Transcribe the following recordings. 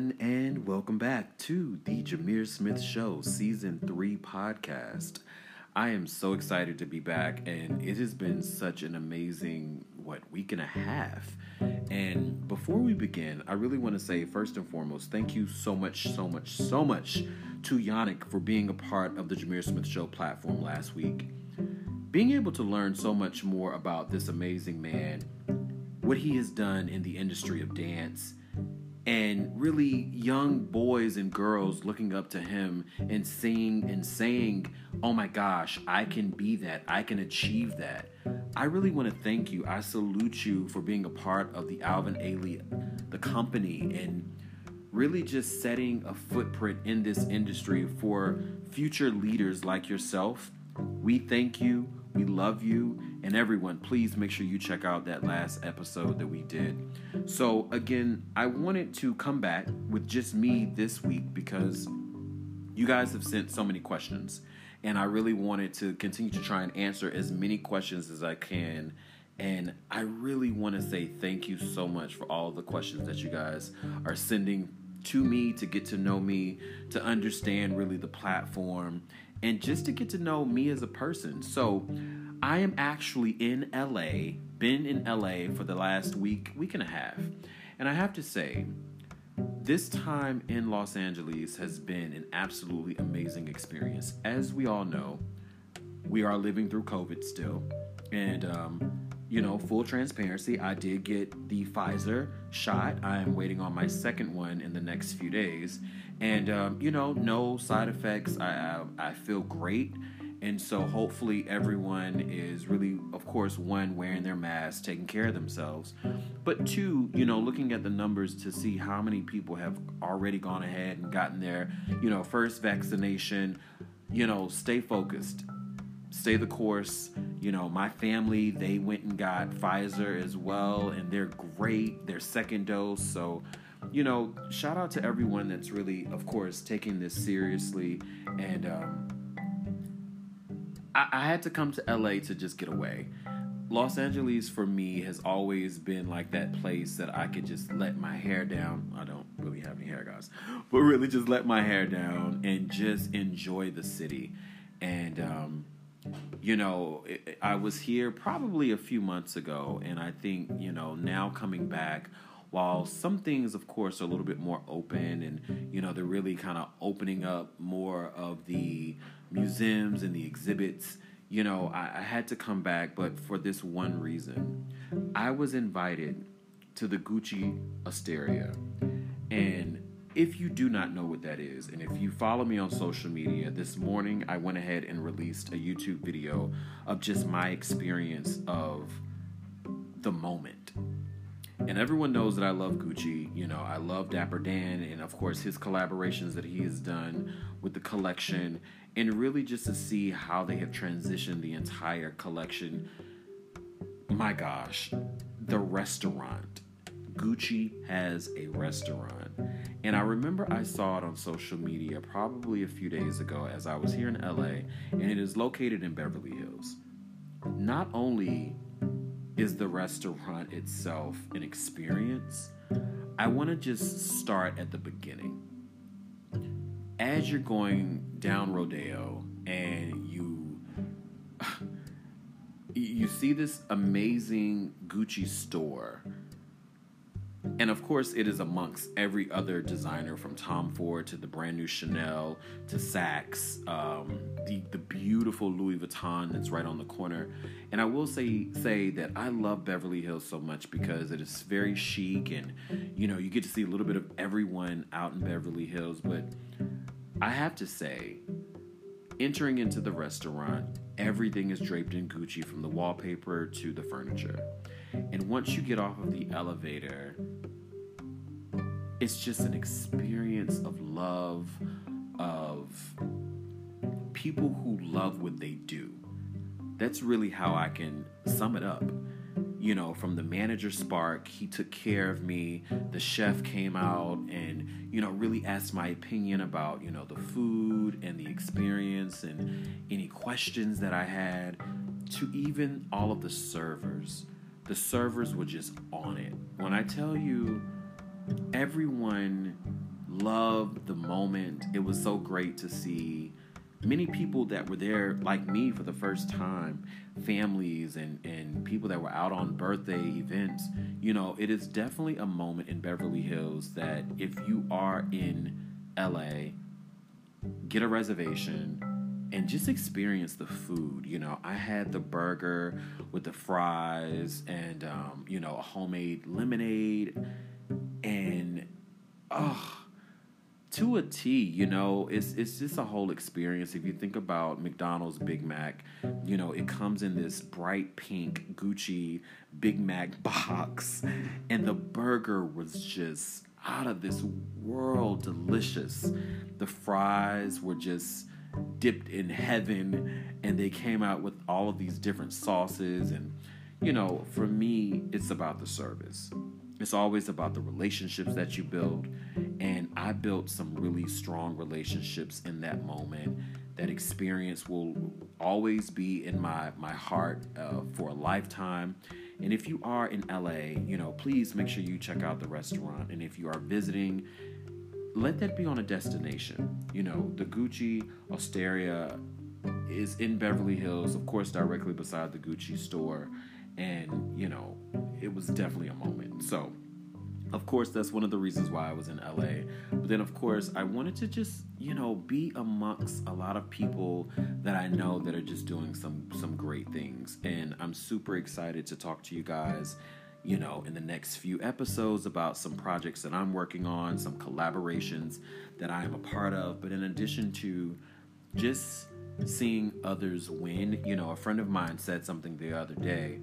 everyone, and welcome back to the Jameer Smith Show, Season 3 podcast. I am so excited to be back, and it has been such an amazing, what, week and a half. And before we begin, I really want to say, first and foremost, thank you so much, so much, so much to Yannick for being a part of the Jameer Smith Show platform last week. Being able to learn so much more about this amazing man, what he has done in the industry of dance, and really young boys and girls looking up to him and seeing and saying, "Oh my gosh, I can be that. I can achieve that." I really want to thank you. I salute you for being a part of the Alvin Ailey, the company, and really just setting a footprint in this industry for future leaders like yourself. We thank you. We love you. And everyone, please make sure you check out that last episode that we did. So, again, I wanted to come back with just me this week because you guys have sent so many questions. And I really wanted to continue to try and answer as many questions as I can. And I really want to say thank you so much for all the questions that you guys are sending to me to get to know me, to understand really the platform, and just to get to know me as a person. So, I am actually in LA, been in LA for the last week, week and a half. And I have to say, this time in Los Angeles has been an absolutely amazing experience. As we all know, we are living through COVID still. And, um, you know, full transparency, I did get the Pfizer shot. I am waiting on my second one in the next few days. And, um, you know, no side effects. I, I, I feel great. And so hopefully everyone is really, of course, one, wearing their masks, taking care of themselves, but two, you know, looking at the numbers to see how many people have already gone ahead and gotten their, you know, first vaccination. You know, stay focused, stay the course. You know, my family, they went and got Pfizer as well, and they're great. Their second dose. So, you know, shout out to everyone that's really, of course, taking this seriously and, um, I, had to come to LA to just get away. Los Angeles for me has always been like that place that I could just let my hair down. I don't really have any hair, guys, but really just let my hair down and just enjoy the city. And, um, you know, I was here probably a few months ago, and I think, you know, now coming back, while some things, of course, are a little bit more open and, you know, they're really kind of opening up more of the museums and the exhibits, you know, I, I had to come back, but for this one reason. I was invited to the Gucci Osteria. And if you do not know what that is, and if you follow me on social media, this morning I went ahead and released a YouTube video of just my experience of the moment. And everyone knows that I love Gucci. You know, I love Dapper Dan, and of course, his collaborations that he has done with the collection and really just to see how they have transitioned the entire collection. My gosh, the restaurant. Gucci has a restaurant. And I remember I saw it on social media probably a few days ago as I was here in LA, and it is located in Beverly Hills. Not only is the restaurant itself an experience, I want to just start at the beginning as you're going down Rodeo and you you see this amazing Gucci store. And of course, it is amongst every other designer from Tom Ford to the brand new Chanel to Saks, um, the the beautiful Louis Vuitton that's right on the corner. And I will say say that I love Beverly Hills so much because it is very chic, and you know you get to see a little bit of everyone out in Beverly Hills. But I have to say, entering into the restaurant, everything is draped in Gucci from the wallpaper to the furniture. And once you get off of the elevator, it's just an experience of love, of people who love what they do. That's really how I can sum it up you know, from the manager spark, he took care of me. The chef came out and, you know, really asked my opinion about, you know, the food and the experience and any questions that I had, to even all of the servers. The servers were just on it. When I tell you, everyone loved the moment. It was so great to see many people that were there like me for the first time. Families and and people that were out on birthday events. You know it is definitely a moment in beverly hills that if you are in la get a reservation and just experience the food. You know i had the burger with the fries and um, you know a homemade lemonade and oh to a T, you know, it's it's just a whole experience. If you think about McDonald's Big Mac, you know, it comes in this bright pink Gucci Big Mac box, and the burger was just out of this world delicious. The fries were just dipped in heaven, and they came out with all of these different sauces. And, you know, for me, it's about the service. It's always about the relationships that you build. And I built some really strong relationships in that moment. That experience will always be in my, my heart uh, for a lifetime. And if you are in LA, you know, please make sure you check out the restaurant. And if you are visiting, let that be on a destination. You know, the Gucci Osteria is in Beverly Hills, of course, directly beside the Gucci store and you know it was definitely a moment. So of course that's one of the reasons why i was in la but then of course i wanted to just you know be amongst a lot of people that i know that are just doing some some great things. And i'm super excited to talk to you guys you know in the next few episodes about some projects that i'm working on some collaborations that i am a part of. But in addition to just seeing others win you know a friend of mine said something the other day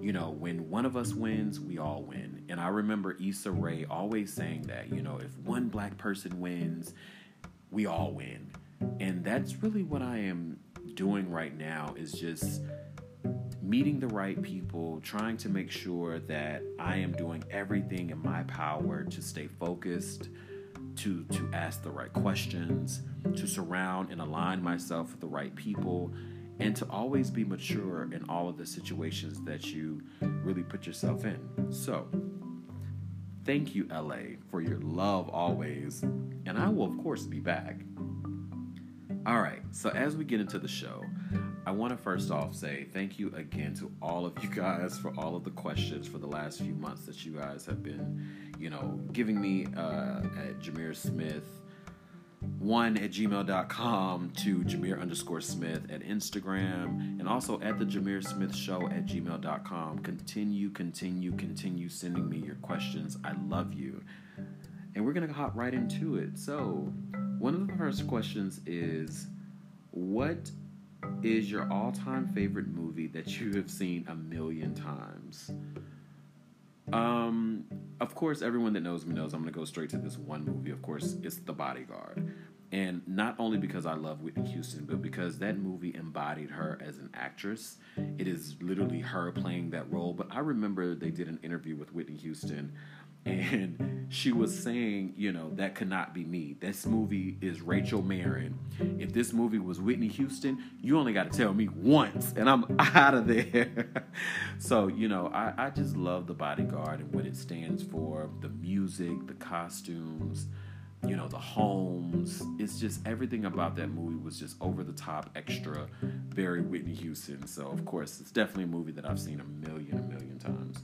you know, when one of us wins, we all win. And I remember Issa Rae always saying that, you know, if one black person wins, we all win. And that's really what I am doing right now is just meeting the right people, trying to make sure that I am doing everything in my power to stay focused, to to ask the right questions, to surround and align myself with the right people and to always be mature in all of the situations that you really put yourself in. So, thank you, LA, for your love always, and I will, of course, be back. All right, so as we get into the show, I want to first off say thank you again to all of you guys for all of the questions for the last few months that you guys have been, you know, giving me uh, at Jameer Smith one at gmail.com to Jameer underscore Smith at Instagram and also at the Jameer Smith Show at gmail.com. Continue, continue, continue sending me your questions. I love you. And we're going to hop right into it. So, one of the first questions is What is your all time favorite movie that you have seen a million times? Um, of course, everyone that knows me knows I'm to go straight to this one movie. Of course, it's The Bodyguard. And not only mm-hmm. because I love Whitney Houston, but because that movie embodied her as an actress. It is literally her playing that role. But I remember they did an interview with Whitney Houston and she was saying, you know, that could not be me. This movie is Rachel Marron. If this movie was Whitney Houston, you only got to tell me once, and I'm out of there. so, you know, I, I just love The Bodyguard and what it stands for the music, the costumes, you know, the homes. It's just everything about that movie was just over the top, extra, very Whitney Houston. So, of course, it's definitely a movie that I've seen a million, a million times.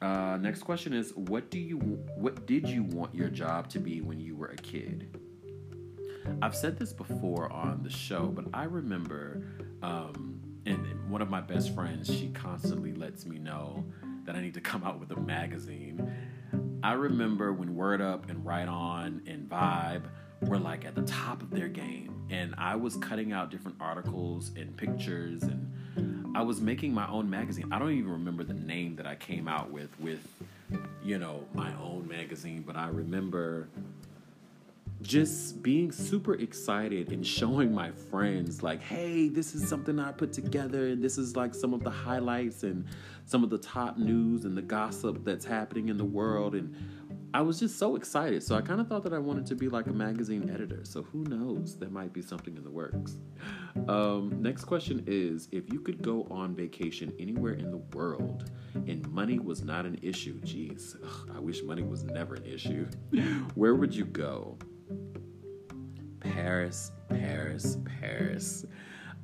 Uh, next question is what do you what did you want your job to be when you were a kid? I've said this before on the show, but I remember, um, and one of my best friends, she constantly lets me know that I need to come out with a magazine. I remember when Word Up and Right On and Vibe were like at the top of their game, and I was cutting out different articles and pictures and I was making my own magazine. I don't even remember the name that I came out with with you know my own magazine, but I remember just being super excited and showing my friends like hey this is something i put together and this is like some of the highlights and some of the top news and the gossip that's happening in the world and I was just so excited. So I kind of thought that I wanted to be like a magazine editor. So who knows? There might be something in the works. Um, next question is if you could go on vacation anywhere in the world and money was not an issue, geez, ugh, I wish money was never an issue. Where would you go? Paris, Paris, Paris.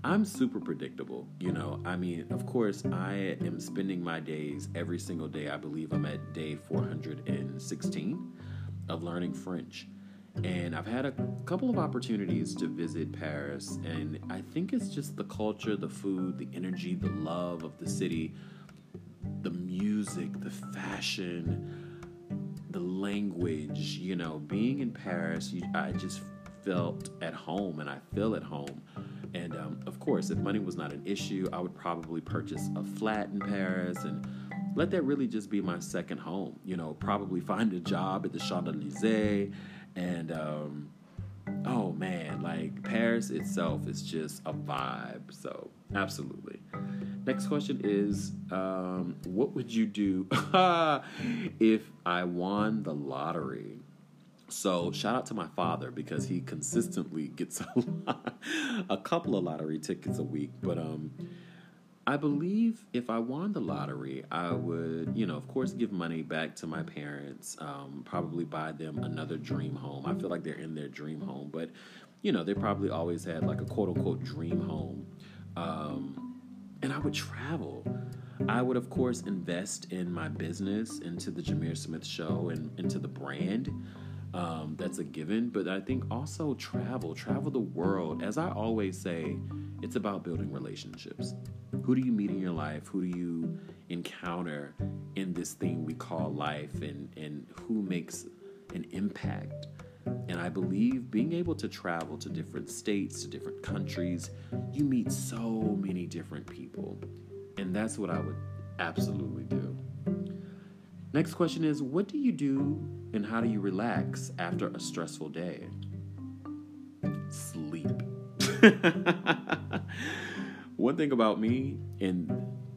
I'm super predictable. You know, I mean, of course, I am spending my days every single day. I believe I'm at day 416 of learning French. And I've had a couple of opportunities to visit Paris, and I think it's just the culture, the food, the energy, the love of the city, the music, the fashion, the language. You know, being in Paris, you, I just felt at home, and I feel at home and um, of course, if money was not an issue, I would probably purchase a flat in Paris and let that really just be my second home. You know, probably find a job at the Champs Elysees, and um, oh man, like Paris itself is just a vibe. So absolutely. Next question is, um, what would you do if I won the lottery? So shout out to my father because he consistently gets a, lot, a couple of lottery tickets a week. But um, I believe if I won the lottery, I would, you know, of course, give money back to my parents. Um, probably buy them another dream home. I feel like they're in their dream home, but you know, they probably always had like a quote unquote dream home. Um, and I would travel. I would, of course, invest in my business, into the Jameer Smith Show, and into the brand. Um, that's a given, but I think also travel, travel the world. As I always say, it's about building relationships. Who do you meet in your life? Who do you encounter in this thing we call life, and, and who makes an impact? And I believe being able to travel to different states, to different countries, you meet so many different people. And that's what I would absolutely do. Next question is What do you do and how do you relax after a stressful day? Sleep. One thing about me, and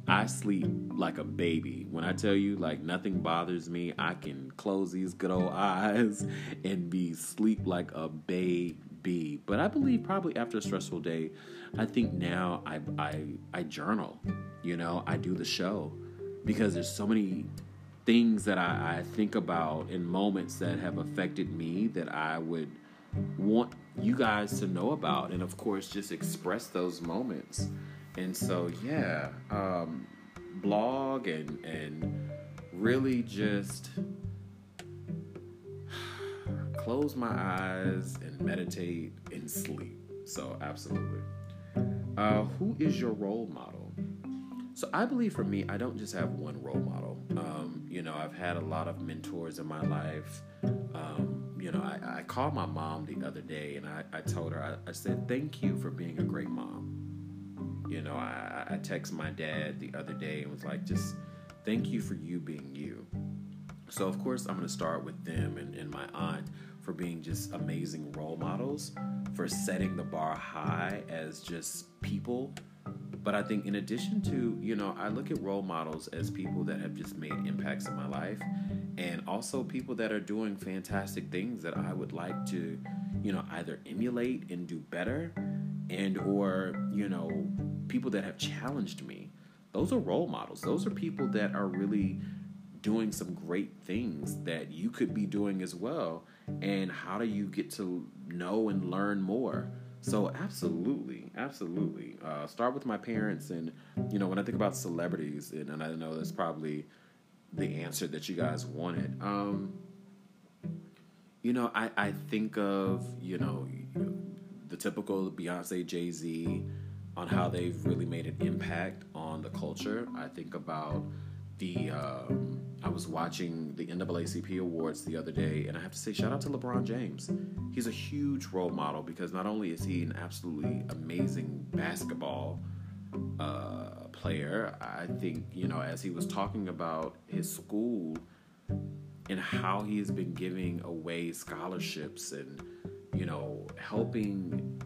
I sleep like a baby. When I tell you, like, nothing bothers me, I can close these good old eyes and be sleep like a baby. But I believe probably after a stressful day, I think now I, I, I journal. You know, I do the show because there's so many things that I, I think about in moments that have affected me that I would want you guys to know about and of course just express those moments and so yeah um, blog and and really just close my eyes and meditate and sleep so absolutely uh, who is your role model so I believe for me, I don't just have one role model. Um, you know, I've had a lot of mentors in my life. Um, you know, I, I, called my mom the other day and I, I told her, I, I, said, thank you for being a great mom. You know, I, I text my dad the other day and was like, just thank you for you being you. So, of course, I'm going to start with them and, and my aunt for being just amazing role models, for setting the bar high as just people but I think in addition to, you know, I look at role models as people that have just made impacts in my life and also people that are doing fantastic things that I would like to, you know, either emulate and do better and or, you know, people that have challenged me. Those are role models. Those are people that are really doing some great things that you could be doing as well. And how do you get to know and learn more? So absolutely, absolutely. Uh, start with my parents, and you know when I think about celebrities, and, and I know that's probably the answer that you guys wanted. Um, you know, I, I think of you know the typical Beyonce, Jay Z, on how they've really made an impact on the culture. I think about the um, I was watching the NAACP awards the other day, and I have to say, shout out to LeBron James. He's a huge role model because not only is he an absolutely amazing basketball uh, player, I think you know as he was talking about his school and how he has been giving away scholarships and you know helping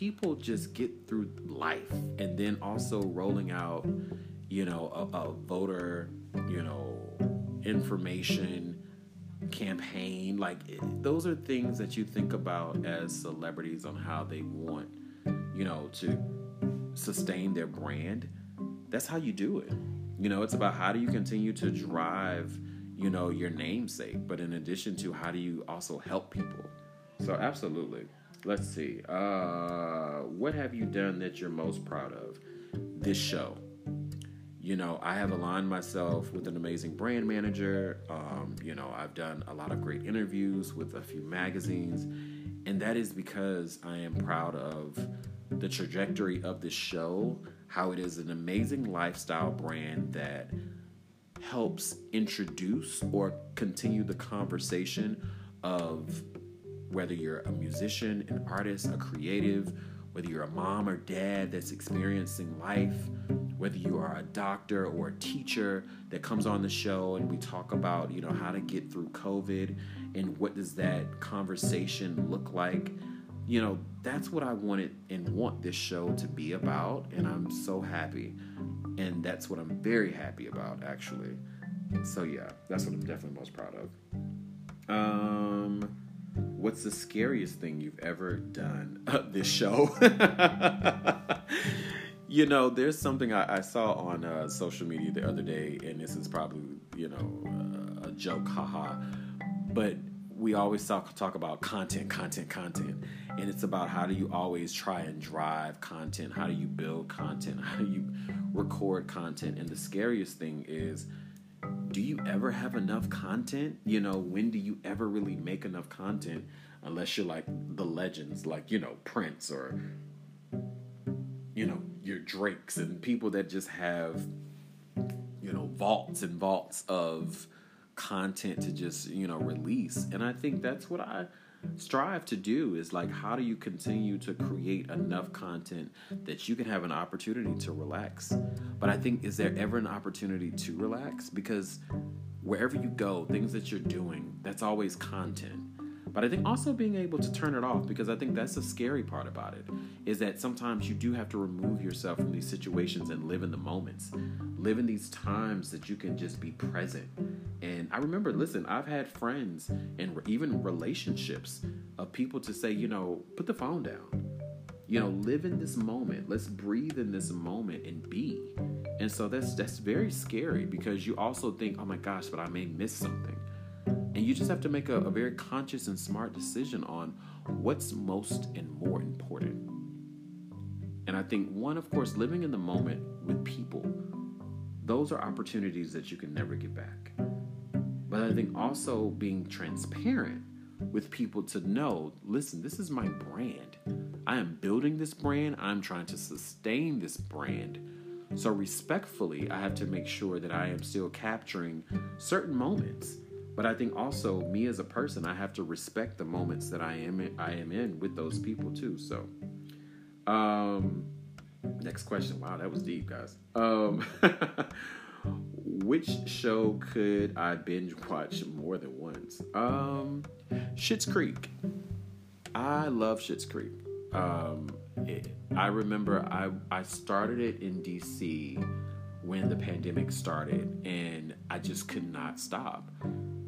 people just get through life, and then also rolling out you know, a, a voter, you know, information campaign. Like eh, those are things that you think about as celebrities on how they want, you know, to sustain their brand. That's how you do it. You know, it's about how do you continue to drive, you know, your namesake, but in addition to how do you also help people. So absolutely. Let's see. Uh, what have you done that you're most proud of? This show you know, I have aligned myself with an amazing brand manager. Um, you know, I've done a lot of great interviews with a few magazines, and that is because I am proud of the trajectory of this show, how it is an amazing lifestyle brand that helps introduce or continue the conversation of whether you're a musician, an artist, a creative, whether you're a mom or dad that's experiencing life, whether you are a doctor or a teacher that comes on the show and we talk about, you know, how to get through COVID and what does that conversation look like. You know, that's what I wanted and want this show to be about and I'm so happy. And that's what I'm very happy about actually. So yeah, that's what I'm definitely most proud of. Um What's the scariest thing you've ever done? Uh, this show. you know, there's something I, I saw on uh, social media the other day, and this is probably, you know, uh, a joke, haha. But we always talk, talk about content, content, content. And it's about how do you always try and drive content? How do you build content? How do you record content? And the scariest thing is, do you ever have enough content? You know, when do you ever really make enough content unless you're like the legends, like, you know, Prince or, you know, your Drakes and people that just have, you know, vaults and vaults of content to just, you know, release. And I think that's what I strive to do is like how do you continue to create enough content that you can have an opportunity to relax? But i think is there ever an opportunity to relax? Because wherever you go things that you're doing that's always content. But I think also being able to turn it off because I think that's the scary part about it is that sometimes you do have to remove yourself from these situations and live in the moments, live in these times that you can just be present. And I remember, listen, I've had friends and even relationships of people to say, you know, put the phone down. You know, live in this moment. Let's breathe in this moment and be. And so that's that's very scary because you also think, oh my gosh, but I may miss something. And you just have to make a, a very conscious and smart decision on what's most and more important. And I think one, of course, living in the moment with people, those are opportunities that you can never get back. But I think also being transparent with people to know listen, this is my brand. I am building this brand, I'm trying to sustain this brand. So, respectfully, I have to make sure that I am still capturing certain moments but I think also me as a person, I have to respect the moments that I am in, I am in with those people too. So, um, next question. Wow, that was deep, guys. Um, which show could I binge watch more than once? Um, Schitt's Creek. I love Schitt's Creek. Um, it, I remember I I started it in DC when the pandemic started, and I just could not stop.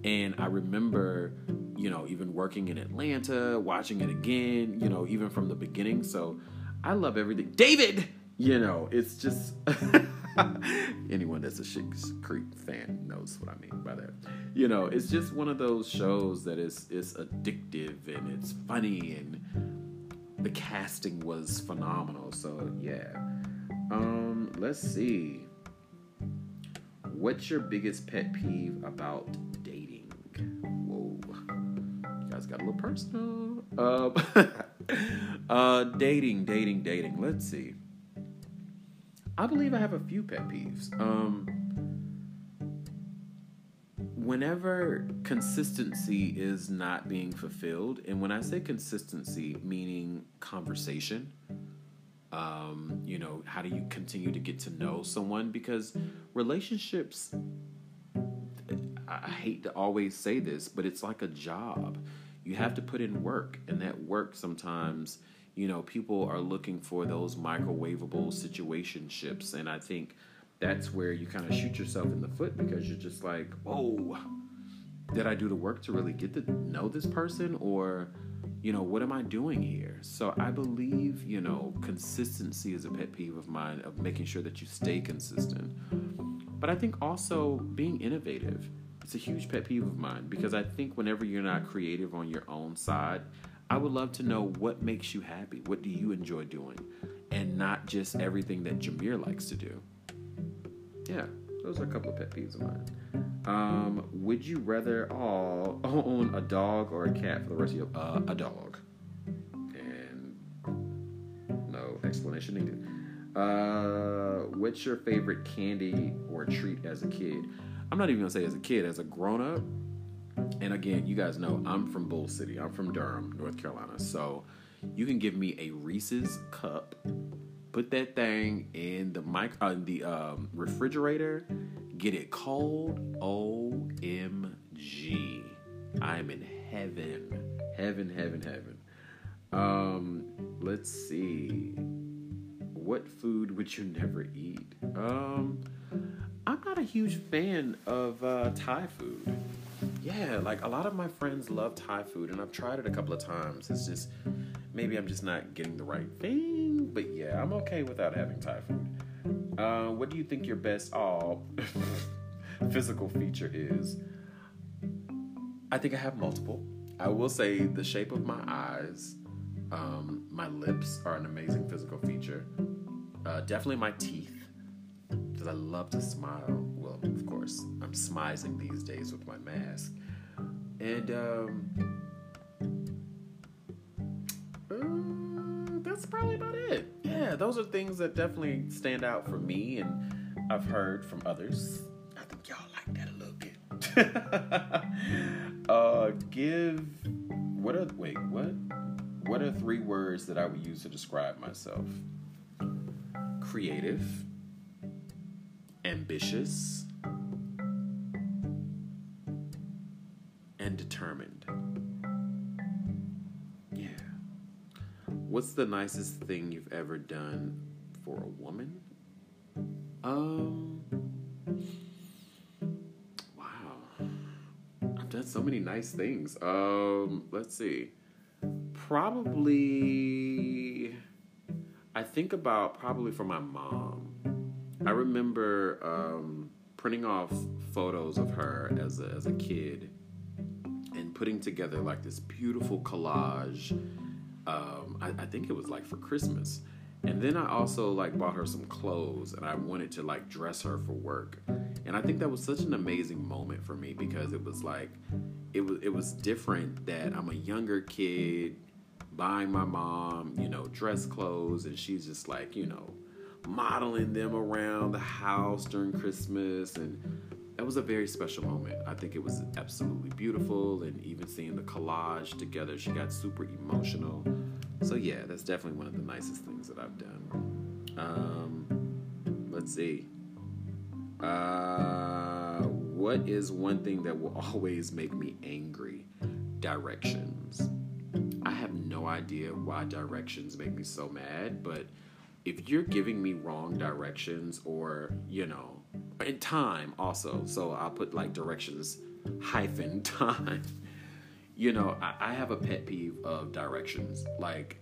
And I remember, you know, even working in Atlanta, watching it again, you know, even from the beginning. So I love everything. David, you know, it's just anyone that's a Schitt's Creek fan knows what I mean by that. You know, it's just one of those shows that is is addictive and it's funny and the casting was phenomenal. So yeah. Um, let's see. What's your biggest pet peeve about dating? Whoa. You guys got a little personal. Uh, uh, dating, dating, dating. Let's see. I believe I have a few pet peeves. Um, whenever consistency is not being fulfilled, and when I say consistency, meaning conversation, um, you know, how do you continue to get to know someone? Because relationships, I hate to always say this, but it's like a job you have to put in work and that work sometimes you know people are looking for those microwavable situationships and i think that's where you kind of shoot yourself in the foot because you're just like oh did I do the work to really get to know this person or you know, what am I doing here? So I believe, you know, consistency is a pet peeve of mine of making sure that you stay consistent. But I think also being innovative. It's a huge pet peeve of mine because I think whenever you're not creative on your own side, I would love to know what makes you happy. What do you enjoy doing? And not just everything that Jameer likes to do. Yeah, those are a couple of pet peeves of mine. Um, would you rather all own a dog or a cat for the rest of your uh, a dog? And no explanation needed. Uh, what's your favorite candy or treat as a kid? I'm not even gonna say as a kid, as a grown up. And again, you guys know I'm from Bull City. I'm from Durham, North Carolina. So you can give me a Reese's cup, put that thing in the mic uh, the um, refrigerator, get it cold. OMG. I'm in heaven. Heaven, heaven, heaven. Um, let's see. What food would you never eat? Um, I'm not a huge fan of uh, Thai food. Yeah, like a lot of my friends love Thai food, and I've tried it a couple of times. It's just maybe I'm just not getting the right thing, but yeah, I'm okay without having Thai food. Uh, what do you think your best all physical feature is? I think I have multiple. I will say the shape of my eyes, um, my lips are an amazing physical feature. Uh, definitely my teeth, because I love to smile. Course, I'm smizing these days with my mask. And um, uh, that's probably about it yeah, those are things that definitely stand out for me, and I've heard from others. I think y'all like that a little bit. uh, give what are wait what? What are three words that I would use to describe myself? Creative, ambitious, and determined. Yeah. What's the nicest thing you've ever done for a woman? Um, wow, I've done so many nice things. Um, let's see. Probably, I think about probably for my mom. I remember um, printing off photos of her as a, as a kid putting together like this beautiful collage um, I, I think it was like for Christmas. And then I also like bought her some clothes and I wanted to like dress her for work. And I think that was such an amazing moment for me because it was like it was it was different that I'm a younger kid buying my mom, you know, dress clothes and she's just like, you know, modeling them around the house during Christmas and that was a very special moment. I think it was absolutely beautiful, and even seeing the collage together, she got super emotional. So yeah, that's definitely one of the nicest things that I've done. Um, let's see. Uh, what is one thing that will always make me angry? Directions. I have no idea why directions make me so mad, but if you're giving me wrong directions or, you know, in time also. So I'll put like directions hyphen time. you know, I, I have a pet peeve of directions. Like,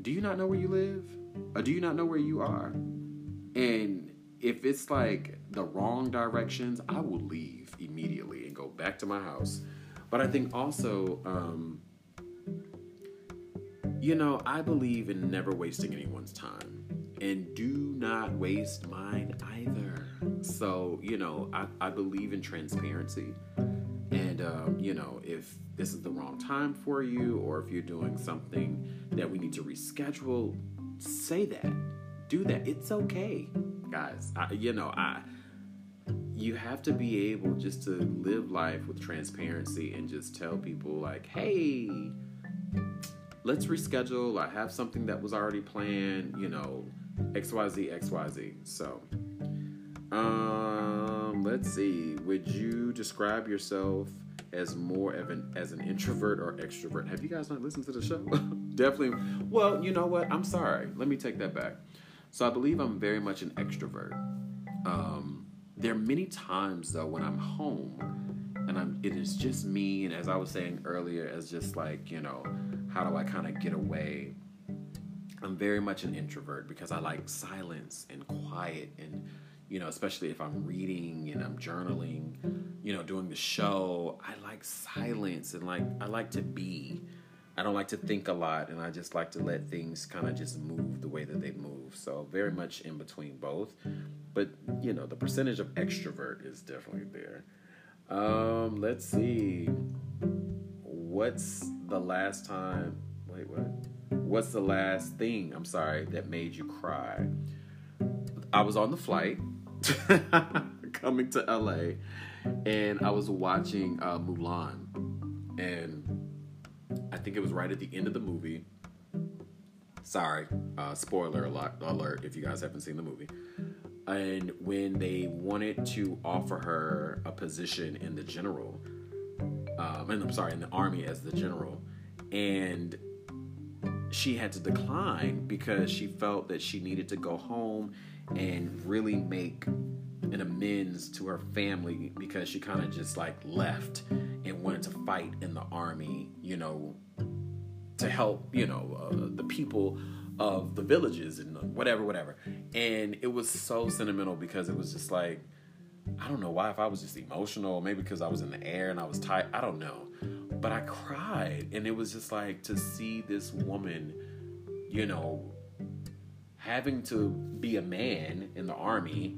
do you not know where you live? Or do you not know where you are? And if it's like the wrong directions, I will leave immediately and go back to my house. But I think also, um, you know, I believe in never wasting anyone's time. And do not waste mine either. So, you know, I, I believe in transparency. And, um, you know, if this is the wrong time for you or if you're doing something that we need to reschedule, say that. Do that. It's okay, guys. I, you know, I you have to be able just to live life with transparency and just tell people like, "Hey, let's reschedule. I have something that was already planned, you know, XYZ XYZ." So, um, let's see. Would you describe yourself as more of an as an introvert or extrovert? Have you guys not listened to the show? Definitely. Well, you know what? I'm sorry. Let me take that back. So I believe I'm very much an extrovert. Um, there are many times though when I'm home and I'm it is just me and as I was saying earlier as just like you know how do I kind of get away? I'm very much an introvert because I like silence and quiet and you know especially if I'm reading and I'm journaling you know doing the show I like silence and like I like to be. I don't like to think a lot and I just like to let things kind of just move the way that they move. So very much in between both. But you know the percentage of extrovert is definitely there. Um, let's see. What's the last time? Wait, what? What's the last thing? I'm sorry that made you cry. I was on the flight coming to LA, and I was watching uh, Mulan, and I think it was right at the end of the movie. Sorry, uh, spoiler alert if you guys haven't seen the movie and when they wanted to offer her a position in the general, um, and I'm sorry, in the army as the general, and she had to decline because she felt that she needed to go home and really make an amends to her family because she kind of just like left and wanted to fight in the army, you know, to help, you know, uh, the people of the villages and whatever, whatever. And it was so sentimental because it was just like, I don't know why, if I was just emotional, maybe because I was in the air and I was tired, I don't know. But I cried. And it was just like to see this woman, you know, having to be a man in the army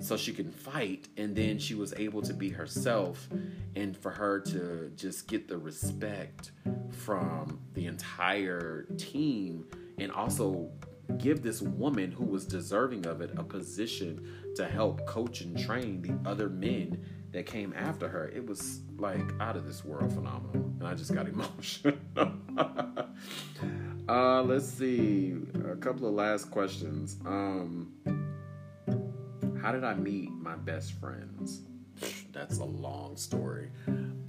so she can fight and then she was able to be herself and for her to just get the respect from the entire team and also give this woman who was deserving of it a position to help coach and train the other men that came after her. It was like out of this world phenomenal. And I just got emotional. uh, let's see. A couple of last questions. Um, how did I meet my best friends? That's a long story.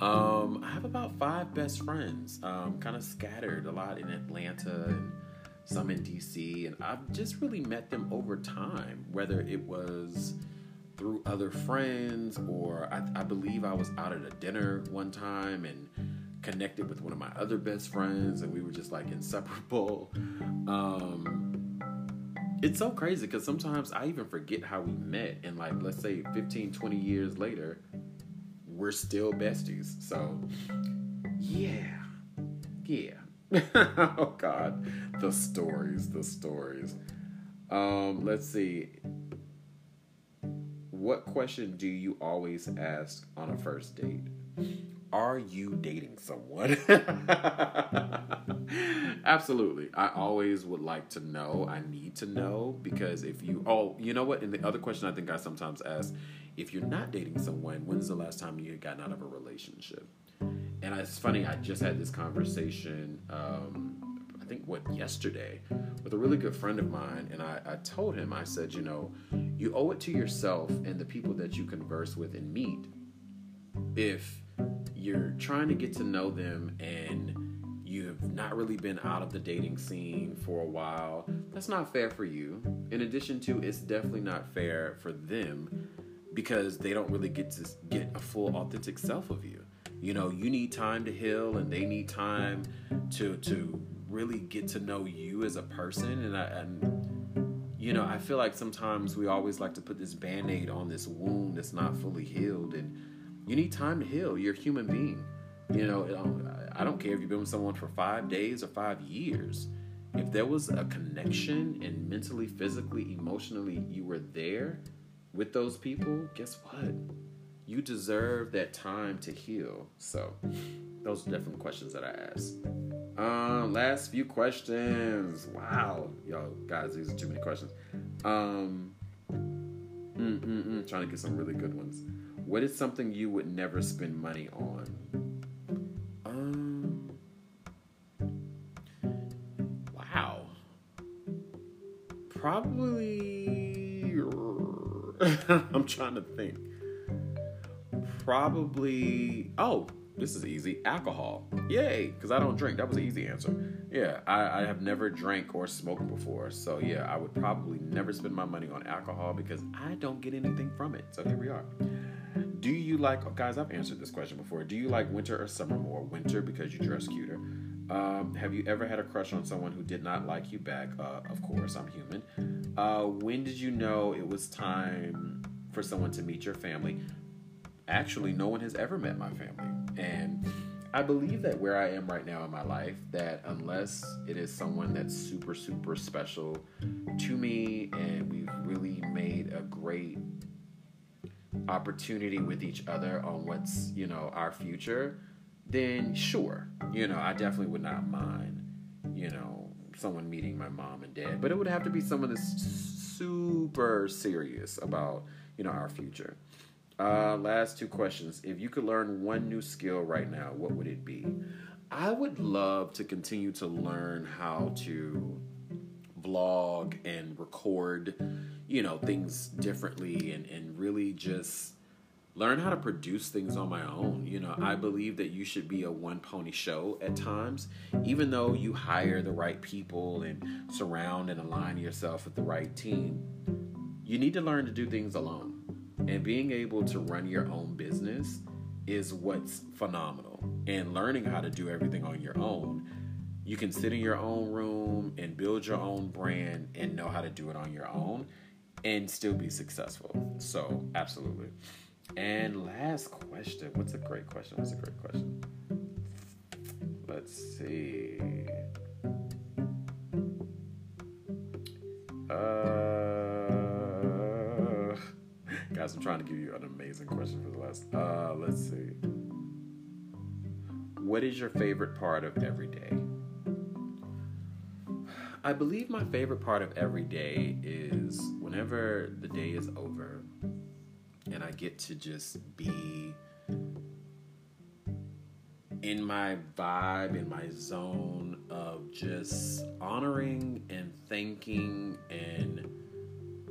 Um, I have about five best friends, um, kind of scattered a lot in Atlanta and some in DC, and I've just really met them over time, whether it was through other friends or I, I believe I was out at a dinner one time and connected with one of my other best friends, and we were just like inseparable. Um, it's so crazy because sometimes I even forget how we met, and like, let's say 15, 20 years later, we're still besties. So, yeah, yeah. oh God, the stories, the stories. Um, let's see. What question do you always ask on a first date? Are you dating someone? Absolutely. I always would like to know. I need to know because if you, oh, you know what? And the other question I think I sometimes ask if you're not dating someone, when's the last time you had gotten out of a relationship? And it's funny. I just had this conversation. Um, I think what yesterday with a really good friend of mine, and I, I told him. I said, you know, you owe it to yourself and the people that you converse with and meet. If you're trying to get to know them and you have not really been out of the dating scene for a while, that's not fair for you. In addition to, it's definitely not fair for them because they don't really get to get a full authentic self of you you know you need time to heal and they need time to to really get to know you as a person. And I and you know I feel like sometimes we always like to put this band-aid on this wound that's not fully healed. And you need time to heal. You're a human being. You know I don't care if you've been with someone for 5 days or 5 years. If there was a connection and mentally physically emotionally you were there with those people guess what you deserve that time to heal. So, those are definitely questions that I ask. Um, last few questions. Wow, yo, guys, these are too many questions. Um, mm, mm, mm, trying to get some really good ones. What is something you would never spend money on? Um, wow. Probably. I'm trying to think probably oh this is easy alcohol yay because i don't drink that was an easy answer yeah I, I, have never drank or smoked before so yeah i would probably never spend my money on alcohol because i don't get anything from it so here we are Do you like guys? I've answered this question before. Do you like winter or summer more? Winter because you dress cuter. Um, have you ever had a crush on someone who did not like you back? Uh, of course, I'm human. Uh, when did you know it was time for someone to meet your family? Actually, no one has ever met my family, and I believe that where I am right now in my life, that unless it is someone that's super, super special to me and we've really made a great opportunity with each other on what's, you know, our future, then sure, you know, I definitely would not mind, you know, someone meeting my mom and dad. But it would have to be someone that's super serious about, you know, our future. Uh, last two questions. If you could learn one new skill right now, what would it be? I would love to continue to learn how to vlog and record, you know, things differently and, and really just learn how to produce things on my own. You know, I believe that you should be a one pony show at times, even though you hire the right people and surround and align yourself with the right team. You need to learn to do things alone. And being able to run your own business is what's phenomenal. And learning how to do everything on your own, you can sit in your own room and build your own brand and know how to do it on your own and still be successful. So, absolutely. And last question. What's a great question? What's a great question? Let's see. Uh, I'm trying to give you an amazing question for the last. Uh, let's see. What is your favorite part of every day? I believe my favorite part of every day is whenever the day is over and I get to just be in my vibe, in my zone of just honoring and thanking and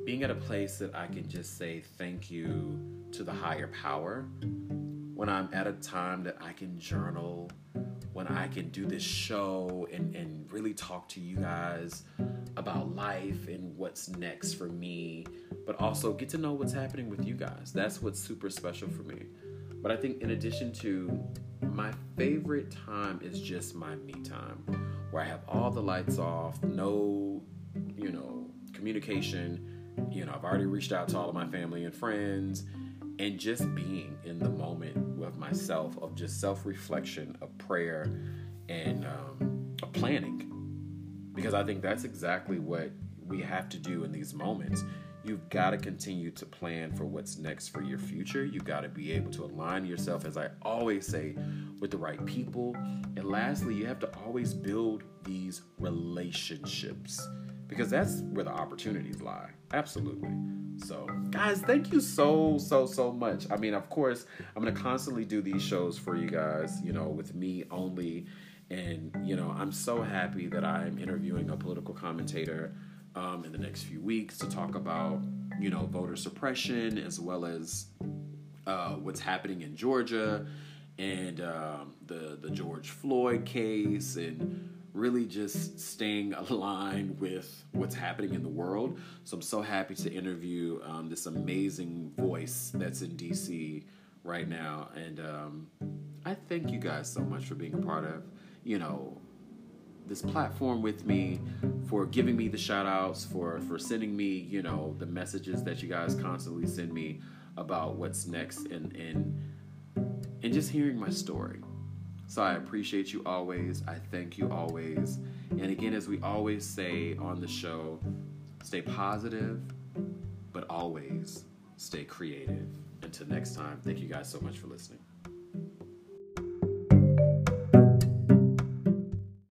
being at a place that I can just say thank you to the higher power, when I'm at a time that I can journal, when I can do this show and, and really talk to you guys about life and what's next for me, but also get to know what's happening with you guys. That's what's super special for me. But I think, in addition to my favorite time, is just my me time, where I have all the lights off, no, you know, communication you know, I've already reached out to all of my family and friends, and just being in the moment with myself of just self reflection, of prayer, and um, of planning. Because I think that's exactly what we have to do in these moments. You've got to continue to plan for what's next for your future. You've got to be able to align yourself, as I always say, with the right people. And lastly, you have to always build these relationships because that's where the opportunities lie. Absolutely. So, guys, thank you so, so, so much. I mean, of course, I'm going to constantly do these shows for you guys, you know, with me only. And, you know, I'm so happy that I'm interviewing a political commentator um, in the next few weeks to talk about, you know, voter suppression as well as uh, what's happening in Georgia and um, the, the George Floyd case and really just staying aligned with what's happening in the world. So I'm so happy to interview um, this amazing voice that's in DC right now. And um, I thank you guys so much for being a part of, you know, this platform with me, for giving me the shout outs, for, for sending me, you know, the messages that you guys constantly send me about what's next and, and, and just hearing my story. So I appreciate you always. I thank you always. And again, as we always say on the show, stay positive, but always stay creative. Until next time, thank you guys so much for listening.